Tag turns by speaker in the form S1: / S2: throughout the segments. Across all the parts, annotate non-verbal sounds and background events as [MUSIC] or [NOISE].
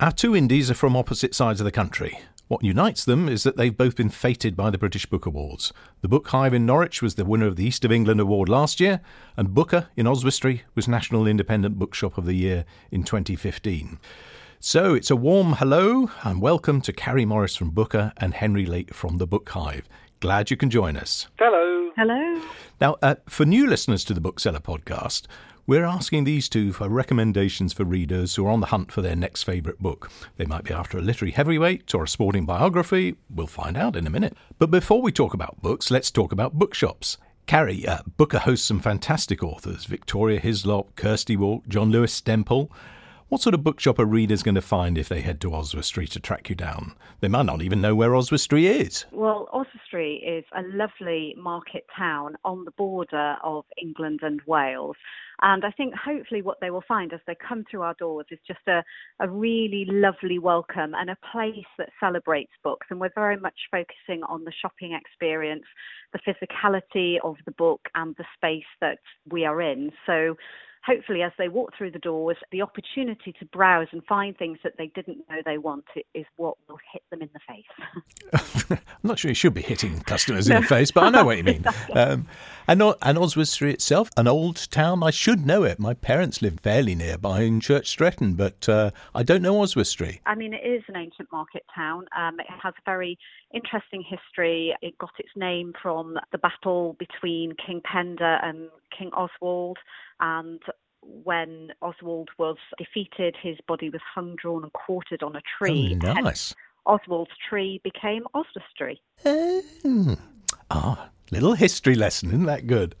S1: Our two indies are from opposite sides of the country. What unites them is that they've both been feted by the British Book Awards. The Book Hive in Norwich was the winner of the East of England Award last year, and Booka in Oswestry was National Independent Bookshop of the Year in 2015. So it's a warm hello and welcome to Carrie Morris from Booka and Henry Layte from the Book Hive. Glad you can join us.
S2: Hello.
S3: Hello.
S1: Now, uh, for new listeners to the Bookseller podcast, we're asking these two for recommendations for readers who are on the hunt for their next favourite book. They might be after a literary heavyweight or a sporting biography. We'll find out in a minute. But before we talk about books, let's talk about bookshops. Carrie, uh, Booka hosts some fantastic authors Victoria Hislop, Kirsty Wark, John Lewis Stempel. What sort of bookshop are readers going to find if they head to Oswestry to track you down? They might not even know where Oswestry is.
S3: Well, Oswestry is a lovely market town on the border of England and Wales. And I think hopefully what they will find as they come through our doors is just a, a really lovely welcome and a place that celebrates books. And we're very much focusing on the shopping experience, the physicality of the book, and the space that we are in. So hopefully, as they walk through the doors, the opportunity to browse and find things that they didn't know they wanted is what will hit them in the face. [LAUGHS]
S1: I'm not sure you should be hitting customers no. in the face, but I know what you [LAUGHS] mean. um, and, and Oswestry itself, an old town, I should know it. My parents lived fairly nearby in Church Stretton, but uh, I don't know Oswestry.
S3: I mean, it is an ancient market town. Um, it has a very interesting history. It got its name from the battle between King Penda and King Oswald and when Oswald was defeated, his body was hung, drawn, and quartered on a tree.
S1: Oh, nice.
S3: Oswald's tree became Oswestry.
S1: Mm. Ah, little history lesson, isn't that good?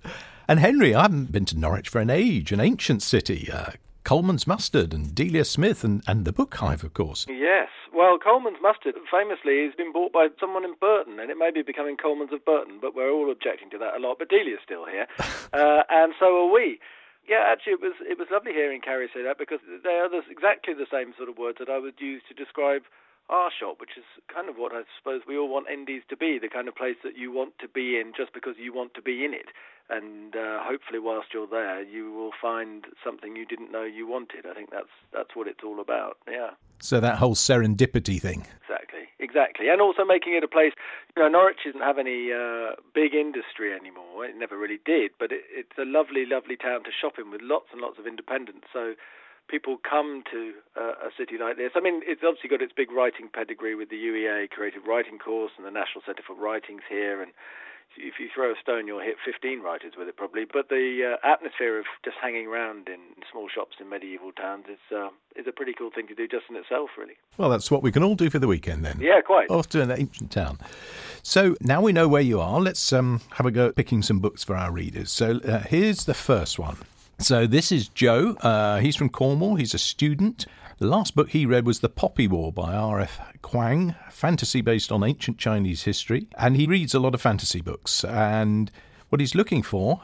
S1: And Henry, I haven't been to Norwich for an age, an ancient city. Uh, Colman's Mustard and Delia Smith and, and the Book Hive, of course.
S2: Yes. Well, Colman's Mustard famously has been bought by someone in Burton, and it may be becoming Colman's of Burton, but we're all objecting to that a lot. But Delia's still here, [LAUGHS] uh, and so are we. Yeah, actually, it was it was lovely hearing Carrie say that because they are the, exactly the same sort of words that I would use to describe our shop, which is kind of what I suppose we all want Indies to be, the kind of place that you want to be in just because you want to be in it. And uh, hopefully, whilst you're there, you will find something you didn't know you wanted. I think that's that's what it's all about. Yeah.
S1: So that whole serendipity thing.
S2: Exactly, exactly, and also making it a place. You know, Norwich doesn't have any uh, big industry anymore. It never really did, but it, it's a lovely, lovely town to shop in with lots and lots of independence. So people come to uh, a city like this. I mean, it's obviously got its big writing pedigree with the UEA Creative Writing Course and the National Centre for Writings here, and if you throw a stone, you'll hit 15 writers with it probably. But the uh, atmosphere of just hanging around in small shops in medieval towns is uh, is a pretty cool thing to do just in itself, really.
S1: Well, that's what we can all do for the weekend then.
S2: Yeah, quite.
S1: Off to an ancient town. So now we know where you are. Let's um, have a go at picking some books for our readers. So uh, here's the first one. So this is Joe. Uh, he's from Cornwall. He's a student. The last book he read was The Poppy War by R.F. Kuang, fantasy based on ancient Chinese history. And he reads a lot of fantasy books. And what he's looking for,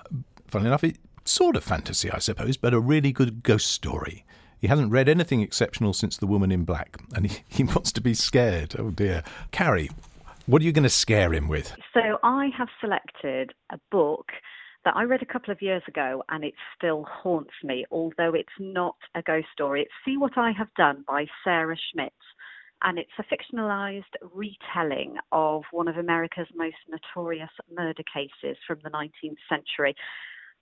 S1: funnily enough, it's sort of fantasy, I suppose, but a really good ghost story. He hasn't read anything exceptional since The Woman in Black, and he, [LAUGHS] he wants to be scared. Oh dear. Carrie, what are you going to scare him with?
S3: So I have selected a book that I read a couple of years ago and it still haunts me, although it's not a ghost story. It's See What I Have Done by Sarah Schmidt. And it's a fictionalized retelling of one of America's most notorious murder cases from the 19th century.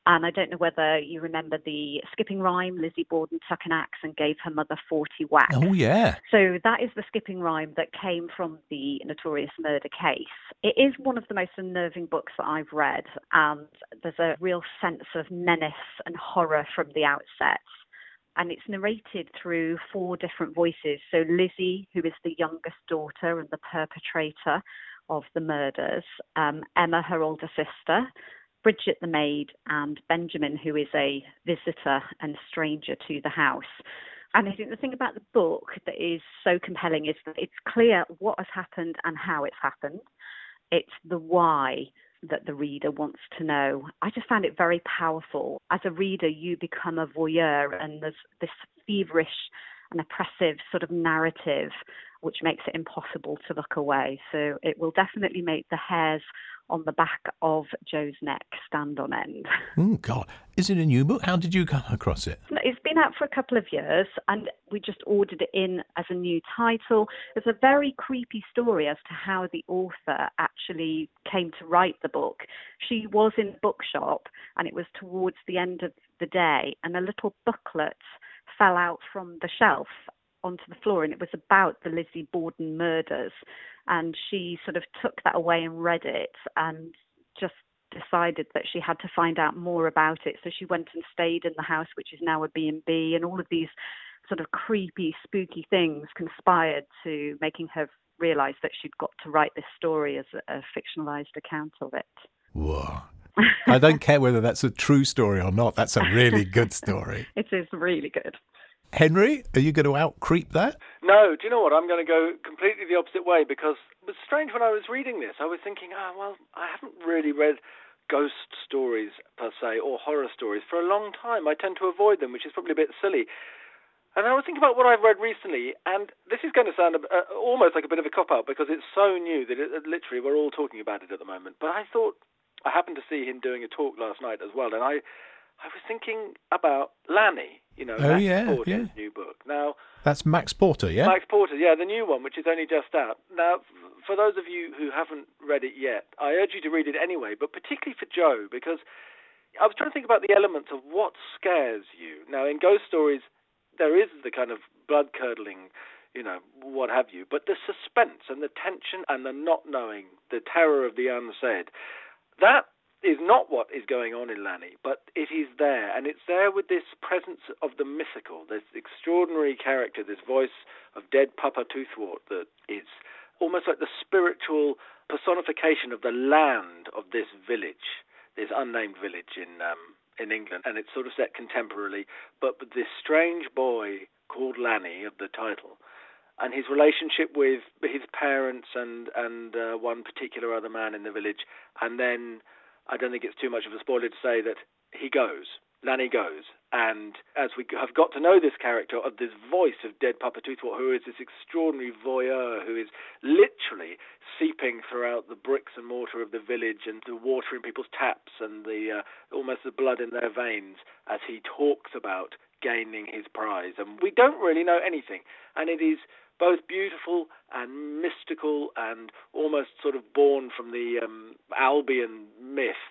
S3: And I don't know whether you remember the skipping rhyme, Lizzie Borden took an axe and gave her mother 40 whacks.
S1: Oh, yeah.
S3: So that is the skipping rhyme that came from the notorious murder case. It is one of the most unnerving books that I've read, and there's a real sense of menace and horror from the outset. And it's narrated through four different voices. So Lizzie, who is the youngest daughter and the perpetrator of the murders, um, Emma, her older sister, Bridget the maid and Benjamin, who is a visitor and stranger to the house. And I think the thing about the book that is so compelling is that it's clear what has happened and how it's happened. It's the why that the reader wants to know. I just found it very powerful. As a reader, you become a voyeur, and there's this feverish and oppressive sort of narrative which makes it impossible to look away. So it will definitely make the hairs on the back of Joe's neck stand on end.
S1: Oh, God. Is it a new book? How did you come across it?
S3: It's been out for a couple of years and we just ordered it in as a new title. It's a very creepy story as to how the author actually came to write the book. She was in a bookshop and it was towards the end of the day and a little booklet fell out from the shelf onto the floor and it was about the Lizzie Borden murders and she sort of took that away and read it and just decided that she had to find out more about it so she went and stayed in the house which is now a B&B and all of these sort of creepy spooky things conspired to making her realize that she'd got to write this story as a, a fictionalized account of it
S1: Whoa. I don't [LAUGHS] care whether that's a true story or not. That's a really good story.
S3: it is really good.
S1: Henry, are you going to out creep that?
S2: No, do you know what? I'm going to go completely the opposite way because it was strange when I was reading this. I was thinking, oh, well, I haven't really read ghost stories per se or horror stories for a long time. I tend to avoid them, which is probably a bit silly. And I was thinking about what I've read recently, and this is going to sound uh, almost like a bit of a cop out because it's so new that it, literally we're all talking about it at the moment. But I thought I happened to see him doing a talk last night as well, and I I was thinking about Lanny, you know,
S1: oh,
S2: Max
S1: yeah,
S2: Porter's
S1: yeah.
S2: new book. Now,
S1: That's Max Porter, yeah?
S2: Max Porter, yeah, the new one, which is only just out. Now, for those of you who haven't read it yet, I urge you to read it anyway, but particularly for Joe because I was trying to think about the elements of what scares you. Now, in ghost stories, there is the kind of blood curdling, you know, what have you, but the suspense and the tension and the not knowing, the terror of the unsaid, that is not what is going on in Lanny, but it is there, and it's there with this presence of the mythical, this extraordinary character, this voice of dead Papa Toothwort that is almost like the spiritual personification of the land of this village, this unnamed village in um, in England, and it's sort of set contemporarily, but with this strange boy called Lanny of the title, and his relationship with his parents and and uh, one particular other man in the village, and then I don't think it's too much of a spoiler to say that he goes. Lanny goes, and as we have got to know this character of this voice of dead Papa Toothwort, who is this extraordinary voyeur who is literally seeping throughout the bricks and mortar of the village and the water in people's taps and the uh, almost the blood in their veins as he talks about gaining his prize. And we don't really know anything, and it is both beautiful and mystical and almost sort of born from the um, Albion myth,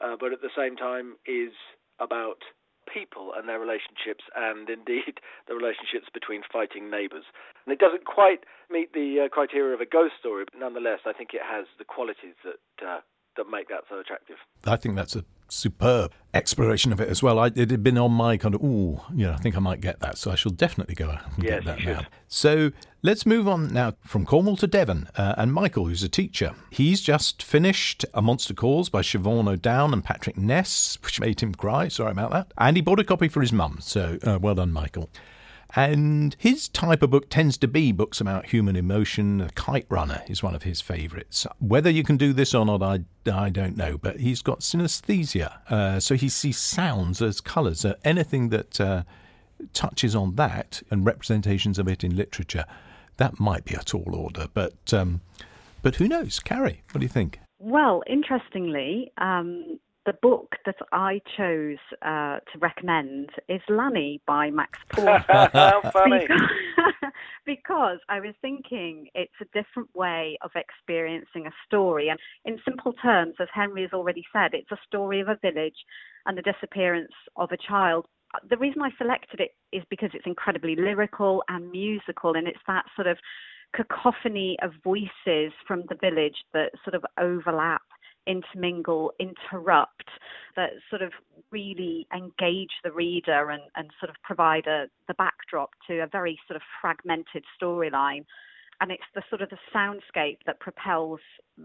S2: uh, but at the same time is about people and their relationships and indeed [LAUGHS] the relationships between fighting neighbours. And it doesn't quite meet the uh, criteria of a ghost story, but nonetheless, I think it has the qualities that uh, that make that so attractive.
S1: I think that's a superb exploration of it as well. I, it had been on my kind of, ooh, you know, I think I might get that. So I shall definitely go and
S2: yes,
S1: get that now. So let's move on now from Cornwall to Devon. Uh, and Michael, who's a teacher, he's just finished A Monster Calls by Siobhan Dowd and Patrick Ness, which made him cry. Sorry about that. And he bought a copy for his mum. So uh, well done, Michael. And his type of book tends to be books about human emotion. The Kite Runner is one of his favourites. Whether you can do this or not, I, I don't know. But he's got synesthesia, uh, so he sees sounds as colours. Uh, anything that uh, touches on that and representations of it in literature, that might be a tall order. But um, but who knows? Carrie, what do you think?
S3: Well, interestingly, um, the book that I chose uh, to recommend is Lanny by Max Porter. [LAUGHS]
S2: funny.
S3: Because, [LAUGHS] because I was thinking it's a different way of experiencing a story. And in simple terms, as Henry has already said, it's a story of a village and the disappearance of a child. The reason I selected it is because it's incredibly lyrical and musical, and it's that sort of cacophony of voices from the village that sort of overlap intermingle, interrupt, that sort of really engage the reader and, and sort of provide a, the backdrop to a very sort of fragmented storyline. And it's the sort of the soundscape that propels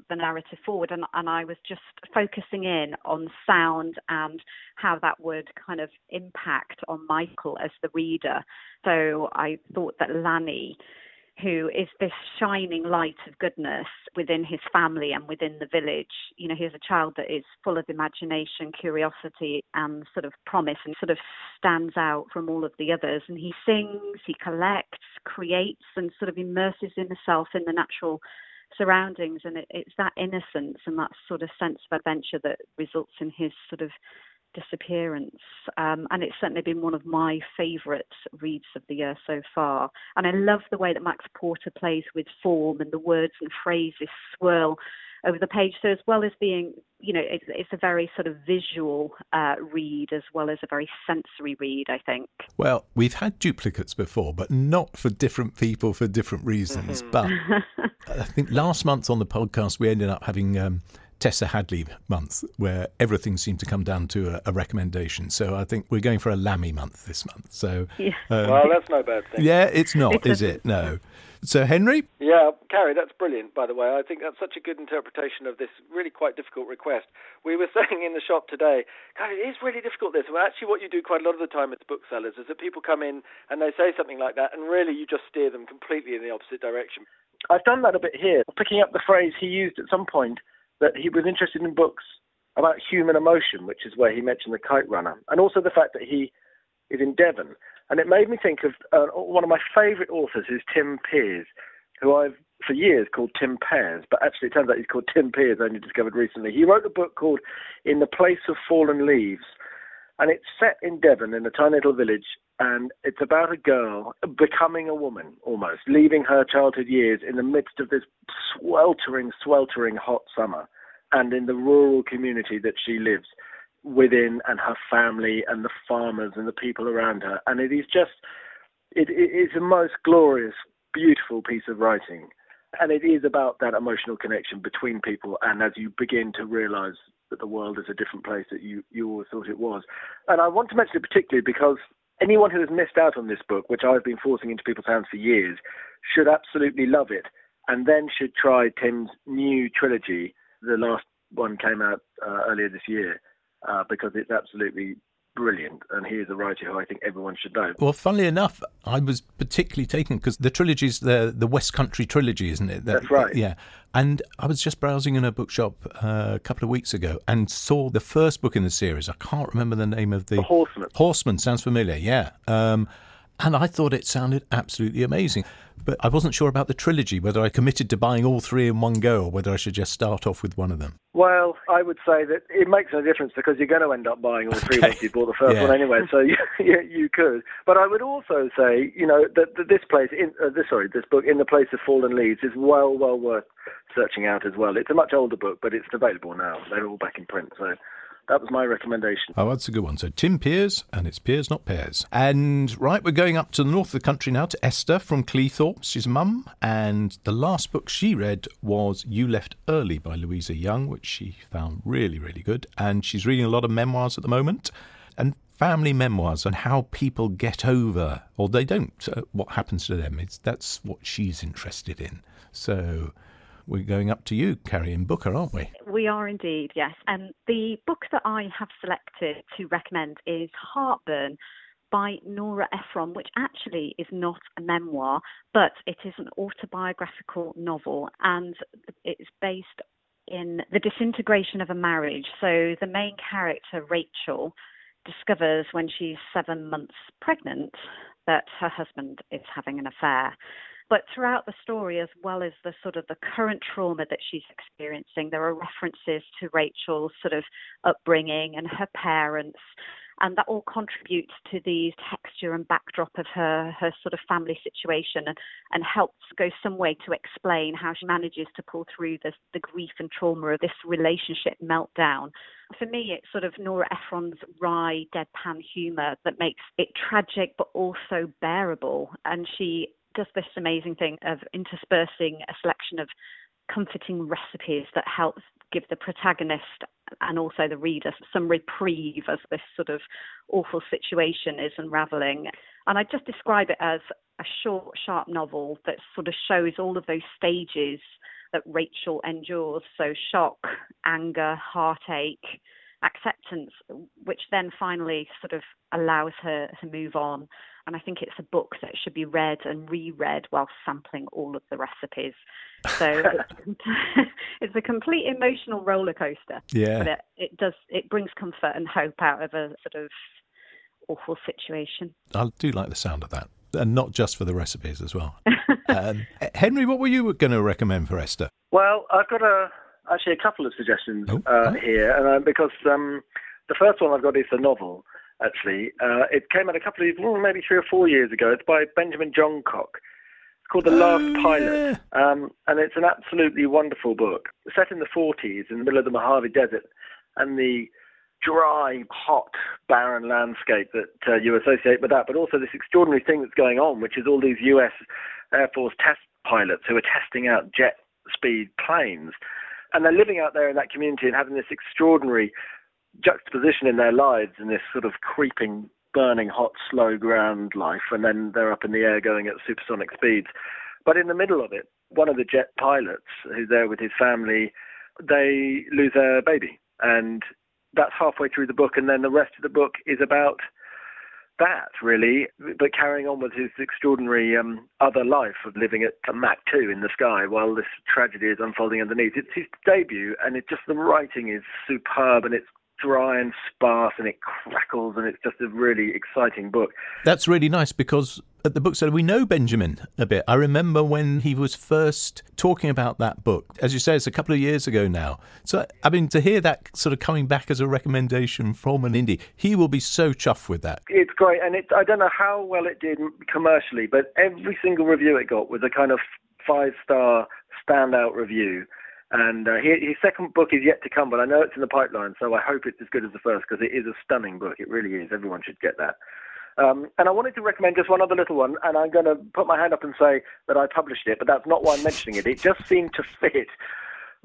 S3: the narrative forward. And, and I was just focusing in on sound and how that would kind of impact on Michael as the reader. So I thought that Lanny who is this shining light of goodness within his family and within the village. You know, he's a child that is full of imagination, curiosity, and sort of promise, and sort of stands out from all of the others. And he sings, he collects, creates, and sort of immerses himself in the natural surroundings. And it, it's that innocence and that sort of sense of adventure that results in his sort of disappearance. Um, and it's certainly been one of my favourite reads of the year so far. And I love the way that Max Porter plays with form and the words and phrases swirl over the page. So as well as being, you know, it's, it's a very sort of visual uh, read as well as a very sensory read, I think.
S1: Well, we've had duplicates before, but not for different people for different reasons. Mm-hmm. But [LAUGHS] I think last month on the podcast we ended up having um, Tessa Hadley month, where everything seemed to come down to a, a, recommendation. So I think we're going for a Lanny month this month. So,
S2: yeah. um, well, that's no bad thing.
S1: Yeah, it's not, is it? No. So, Henry?
S2: Yeah, Carrie, that's brilliant, by the way. I think that's such a good interpretation of this really quite difficult request. We were [LAUGHS] saying in the shop today, God, it is really difficult, this. Well, actually, what you do quite a lot of the time with booksellers is that people come in and they say something like that, and really you just steer them completely in the opposite direction.
S4: I've done that a bit here, picking up the phrase he used at some point that he was interested in books about human emotion, which is where he mentioned the kite runner, and also the fact that he is in Devon. And it made me think of uh, one of my favourite authors, who's Tim Pears, who I've for years called Tim Pears, but actually it turns out he's called Tim Pears, only discovered recently. He wrote a book called In the Place of Fallen Leaves, and it's set in Devon in a tiny little village, and it's about a girl becoming a woman almost, leaving her childhood years in the midst of this sweltering, sweltering hot summer, and in the rural community that she lives within, and her family, and the farmers, and the people around her. And it is just, it, is a most glorious, beautiful piece of writing. And it is about that emotional connection between people, and as you begin to realize that the world is a different place that you, you always thought it was. And I want to mention it particularly because anyone who has missed out on this book, which I've been forcing into people's hands for years, should absolutely love it, and then should try Tim's new trilogy. The last one came out uh, earlier this year uh, because it's absolutely brilliant, and he is a writer who I think everyone should know.
S1: Well, funnily enough, I was particularly taken because the trilogy is the the West Country trilogy, isn't it?
S4: That, That's right.
S1: Yeah, and I was just browsing in a bookshop uh, a couple of weeks ago and saw the first book in the series. I can't remember the name of the,
S4: the Horseman.
S1: Horseman sounds familiar. Yeah. Um, and I thought it sounded absolutely amazing. But I wasn't sure about the trilogy, whether I committed to buying all three in one go or whether I should just start off with one of them.
S4: Well, I would say that it makes no difference because you're going to end up buying all three okay. once you bought the first yeah. one anyway, so [LAUGHS] you, you, you, could. But I would also say, you know, that, that this place, in, uh, this, sorry, this book, In the Place of Fallen Leaves, is well, well worth searching out as well. It's a much older book, but it's available now. They're all back in print, so that was my recommendation.
S1: Oh, that's a good one. So Tim Pears, and it's Pears, not Pears. And right, we're going up to the north of the country now to Esther from Cleethorpes. She's mum, and the last book she read was You Left Early by Louisa Young, which she found really, really good. And she's reading a lot of memoirs at the moment. And family memoirs and how people get over, or they don't, uh, what happens to them. It's, that's what she's interested in. So we're going up to you, Carrie and Booka, aren't we?
S3: We are indeed, yes. And the book that I have selected to recommend is Heartburn by Nora Ephron, which actually is not a memoir, but it is an autobiographical novel and it's based in the disintegration of a marriage. So the main character, Rachel, discovers when she's seven months pregnant that her husband is having an affair. But throughout the story, as well as the sort of the current trauma that she's experiencing, there are references to Rachel's sort of upbringing and her parents. And that all contributes to the texture and backdrop of her, her sort of family situation and, and helps go some way to explain how she manages to pull through the, the grief and trauma of this relationship meltdown for me, it's sort of Nora Ephron's wry, deadpan humour that makes it tragic but also bearable. And she does this amazing thing of interspersing a selection of comforting recipes that helps give the protagonist and also the reader some reprieve as this sort of awful situation is unraveling. And I just describe it as a short, sharp novel that sort of shows all of those stages that Rachel endures. So shock, anger, heartache, acceptance, which then finally sort of allows her to move on and I think it's a book that should be read and reread while sampling all of the recipes. So [LAUGHS] it's, [LAUGHS] it's, a complete emotional roller coaster.
S1: Yeah,
S3: but it, it does it brings comfort and hope out of a sort of awful situation.
S1: I do like the sound of that, and not just for the recipes as well. [LAUGHS] um, Henry, what were you going to recommend for Esther?
S4: Well, I've got a actually a couple of suggestions
S1: oh,
S4: uh, here, and uh, because um, the first one I've got is a novel. Actually, uh, it came out a couple of well, maybe three or four years ago. It's by Benjamin Johncock. It's called The Last
S1: oh,
S4: Pilot, yeah. um, and it's an absolutely wonderful book set in the 40s in the middle of the Mojave Desert, and the dry, hot, barren landscape that uh, you associate with that, but also this extraordinary thing that's going on, which is all these U.S. Air Force test pilots who are testing out jet speed planes. And they're living out there in that community and having this extraordinary juxtaposition in their lives in this sort of creeping, burning, hot, slow ground life, and then they're up in the air going at supersonic speeds. But in the middle of it, one of the jet pilots who's there with his family, they lose their baby. And that's halfway through the book, and then the rest of the book is about that really, but carrying on with his extraordinary um, other life of living at Mach 2 in the sky while this tragedy is unfolding underneath. It's his debut, and it just the writing is superb, and it's dry and sparse and it crackles and it's just a really exciting book.
S1: That's really nice because at the bookseller we know Benjamin a bit. I remember when he was first talking about that book. As you say, it's a couple of years ago now. So I mean to hear that sort of coming back as a recommendation from an indie, he will be so chuffed with that.
S4: It's great and it I don't know how well it did commercially, but every single review it got was a kind of five star standout review and uh, his second book is yet to come, but I know it's in the pipeline, so I hope it's as good as the first because it is a stunning book. It really is. Everyone should get that. Um, and I wanted to recommend just one other little one, and I'm going to put my hand up and say that I published it, but that's not why I'm mentioning it. It just seemed to fit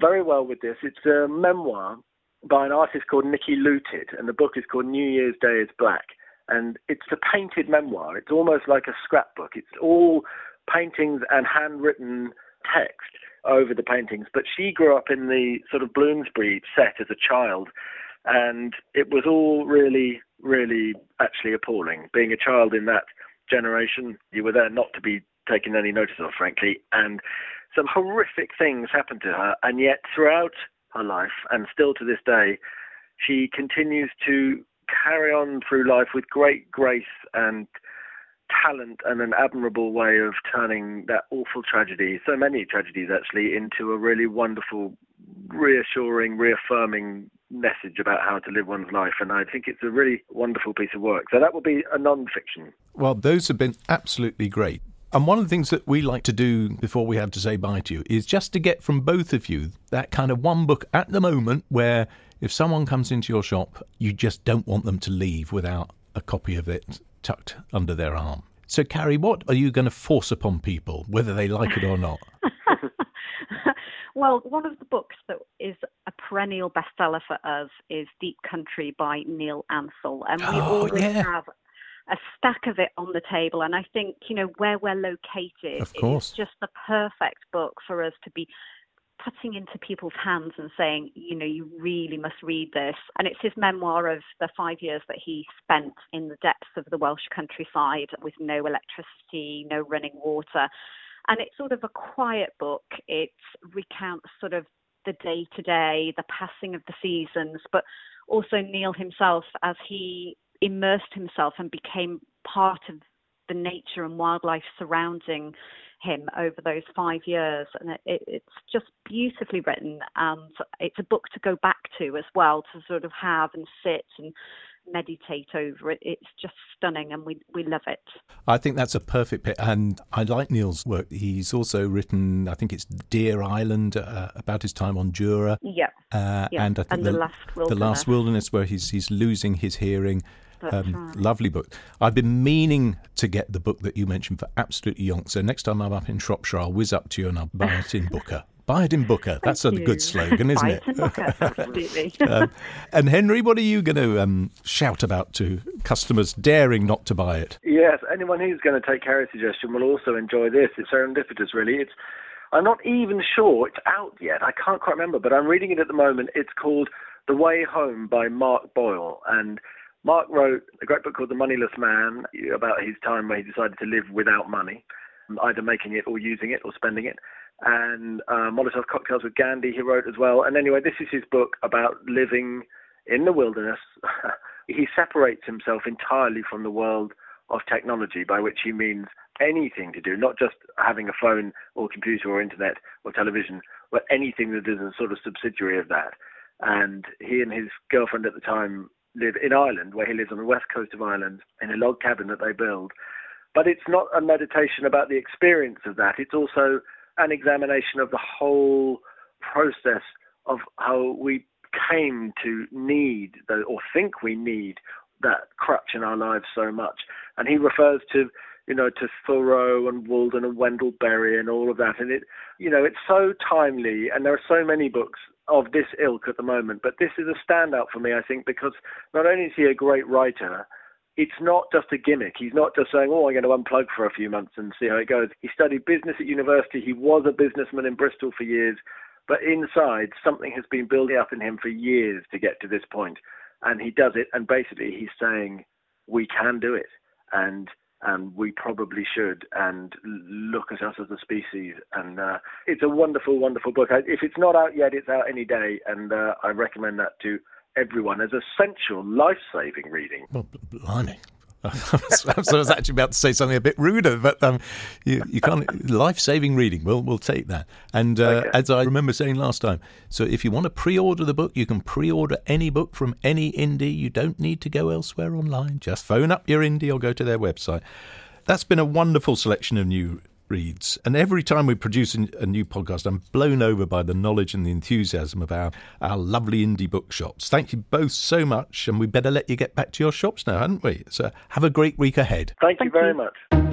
S4: very well with this. It's a memoir by an artist called Nikki Loutit, and the book is called New Year's Day is Black. And it's a painted memoir. It's almost like a scrapbook. It's all paintings and handwritten text over the paintings. But she grew up in the sort of Bloomsbury set as a child, and it was all really, really actually appalling. Being a child in that generation, you were there not to be taken any notice of, frankly, and some horrific things happened to her, and yet throughout her life, and still to this day, she continues to carry on through life with great grace and talent and an admirable way of turning that awful tragedy, so many tragedies actually, into a really wonderful, reassuring, reaffirming message about how to live one's life. And I think it's a really wonderful piece of work. So that will be a non fiction.
S1: Well, those have been absolutely great. And one of the things that we like to do before we have to say bye to you is just to get from both of you that kind of one book at the moment where if someone comes into your shop, you just don't want them to leave without a copy of it tucked under their arm. So, Carrie, what are you going to force upon people, whether they like it or not? [LAUGHS]
S3: well, one of the books that is a perennial bestseller for us is Deep Country by Neil Ansell. And we
S1: oh,
S3: always
S1: yeah.
S3: have a stack of it on the table. And I think, you know, where we're located,
S1: of course.
S3: it's just the perfect book for us to be putting into people's hands and saying, you know, you really must read this. And it's his memoir of the five years that he spent in the depths of the Welsh countryside with no electricity, no running water. And it's sort of a quiet book. It recounts sort of the day to day, the passing of the seasons, but also Neil himself as he immersed himself and became part of the nature and wildlife surrounding him over those five years. And it, it, it's just beautifully written, and it's a book to go back to as well to sort of have and sit and meditate over it. It's just stunning, and we we love it.
S1: I think that's a perfect pick, and I like Neil's work. He's also written, I think it's Deer Island, uh, about his time on Jura.
S3: Yeah.
S1: Uh,
S3: yeah.
S1: And I think
S3: and the, the, last wilderness.
S1: the last wilderness, where he's he's losing his hearing.
S3: Um, right.
S1: Lovely book. I've been meaning to get the book that you mentioned for absolutely yonk. So next time I'm up in Shropshire, I'll whiz up to you and I'll buy it in Booka. [LAUGHS] Buy it in Booka. That's
S3: Thank
S1: a
S3: you.
S1: good slogan, isn't
S3: Buy
S1: it?
S3: it Booka, [LAUGHS] absolutely.
S1: um, and Henry, what are you going to um, shout about to customers daring not to buy it?
S4: Yes, anyone who's going to take Carrie's suggestion will also enjoy this. It's serendipitous, really. It's I'm not even sure it's out yet. I can't quite remember, but I'm reading it at the moment. It's called The Way Home by Mark Boyle, and Mark wrote a great book called The Moneyless Man about his time where he decided to live without money, either making it or using it or spending it. And uh, Molotov Cocktails with Gandhi, he wrote as well. And anyway, this is his book about living in the wilderness. [LAUGHS] he separates himself entirely from the world of technology, by which he means anything to do, not just having a phone or computer or internet or television, but anything that is a sort of subsidiary of that. And he and his girlfriend at the time live in Ireland, where he lives on the west coast of Ireland, in a log cabin that they build. But it's not a meditation about the experience of that. It's also an examination of the whole process of how we came to need, or think we need, that crutch in our lives so much. And he refers to, you know, to Thoreau and Walden and Wendell Berry and all of that. And it, you know, it's so timely, and there are so many books of this ilk at the moment. But this is a standout for me, I think, because not only is he a great writer, it's not just a gimmick. He's not just saying, "Oh, I'm going to unplug for a few months and see how it goes." He studied business at university. He was a businessman in Bristol for years, but inside something has been building up in him for years to get to this point, and he does it. And basically, he's saying, "We can do it," and and we probably should and look at us as a species. And uh, it's a wonderful, wonderful book. If it's not out yet, it's out any day, and uh, I recommend that to everyone as essential life-saving reading.
S1: Well, blimey. [LAUGHS] I was actually about to say something a bit ruder, but um, you, you can't. Life-saving reading. We'll we'll take that. And uh, okay. as I remember saying last time, so if you want to pre-order the book, you can pre-order any book from any indie. You don't need to go elsewhere online. Just phone up your indie or go to their website. That's been a wonderful selection of new reads. And every time we produce a new podcast, I'm blown over by the knowledge and the enthusiasm of our, our lovely indie bookshops. Thank you both so much. And we better let you get back to your shops now, hadn't we? So have a great week ahead.
S4: Thank you very much.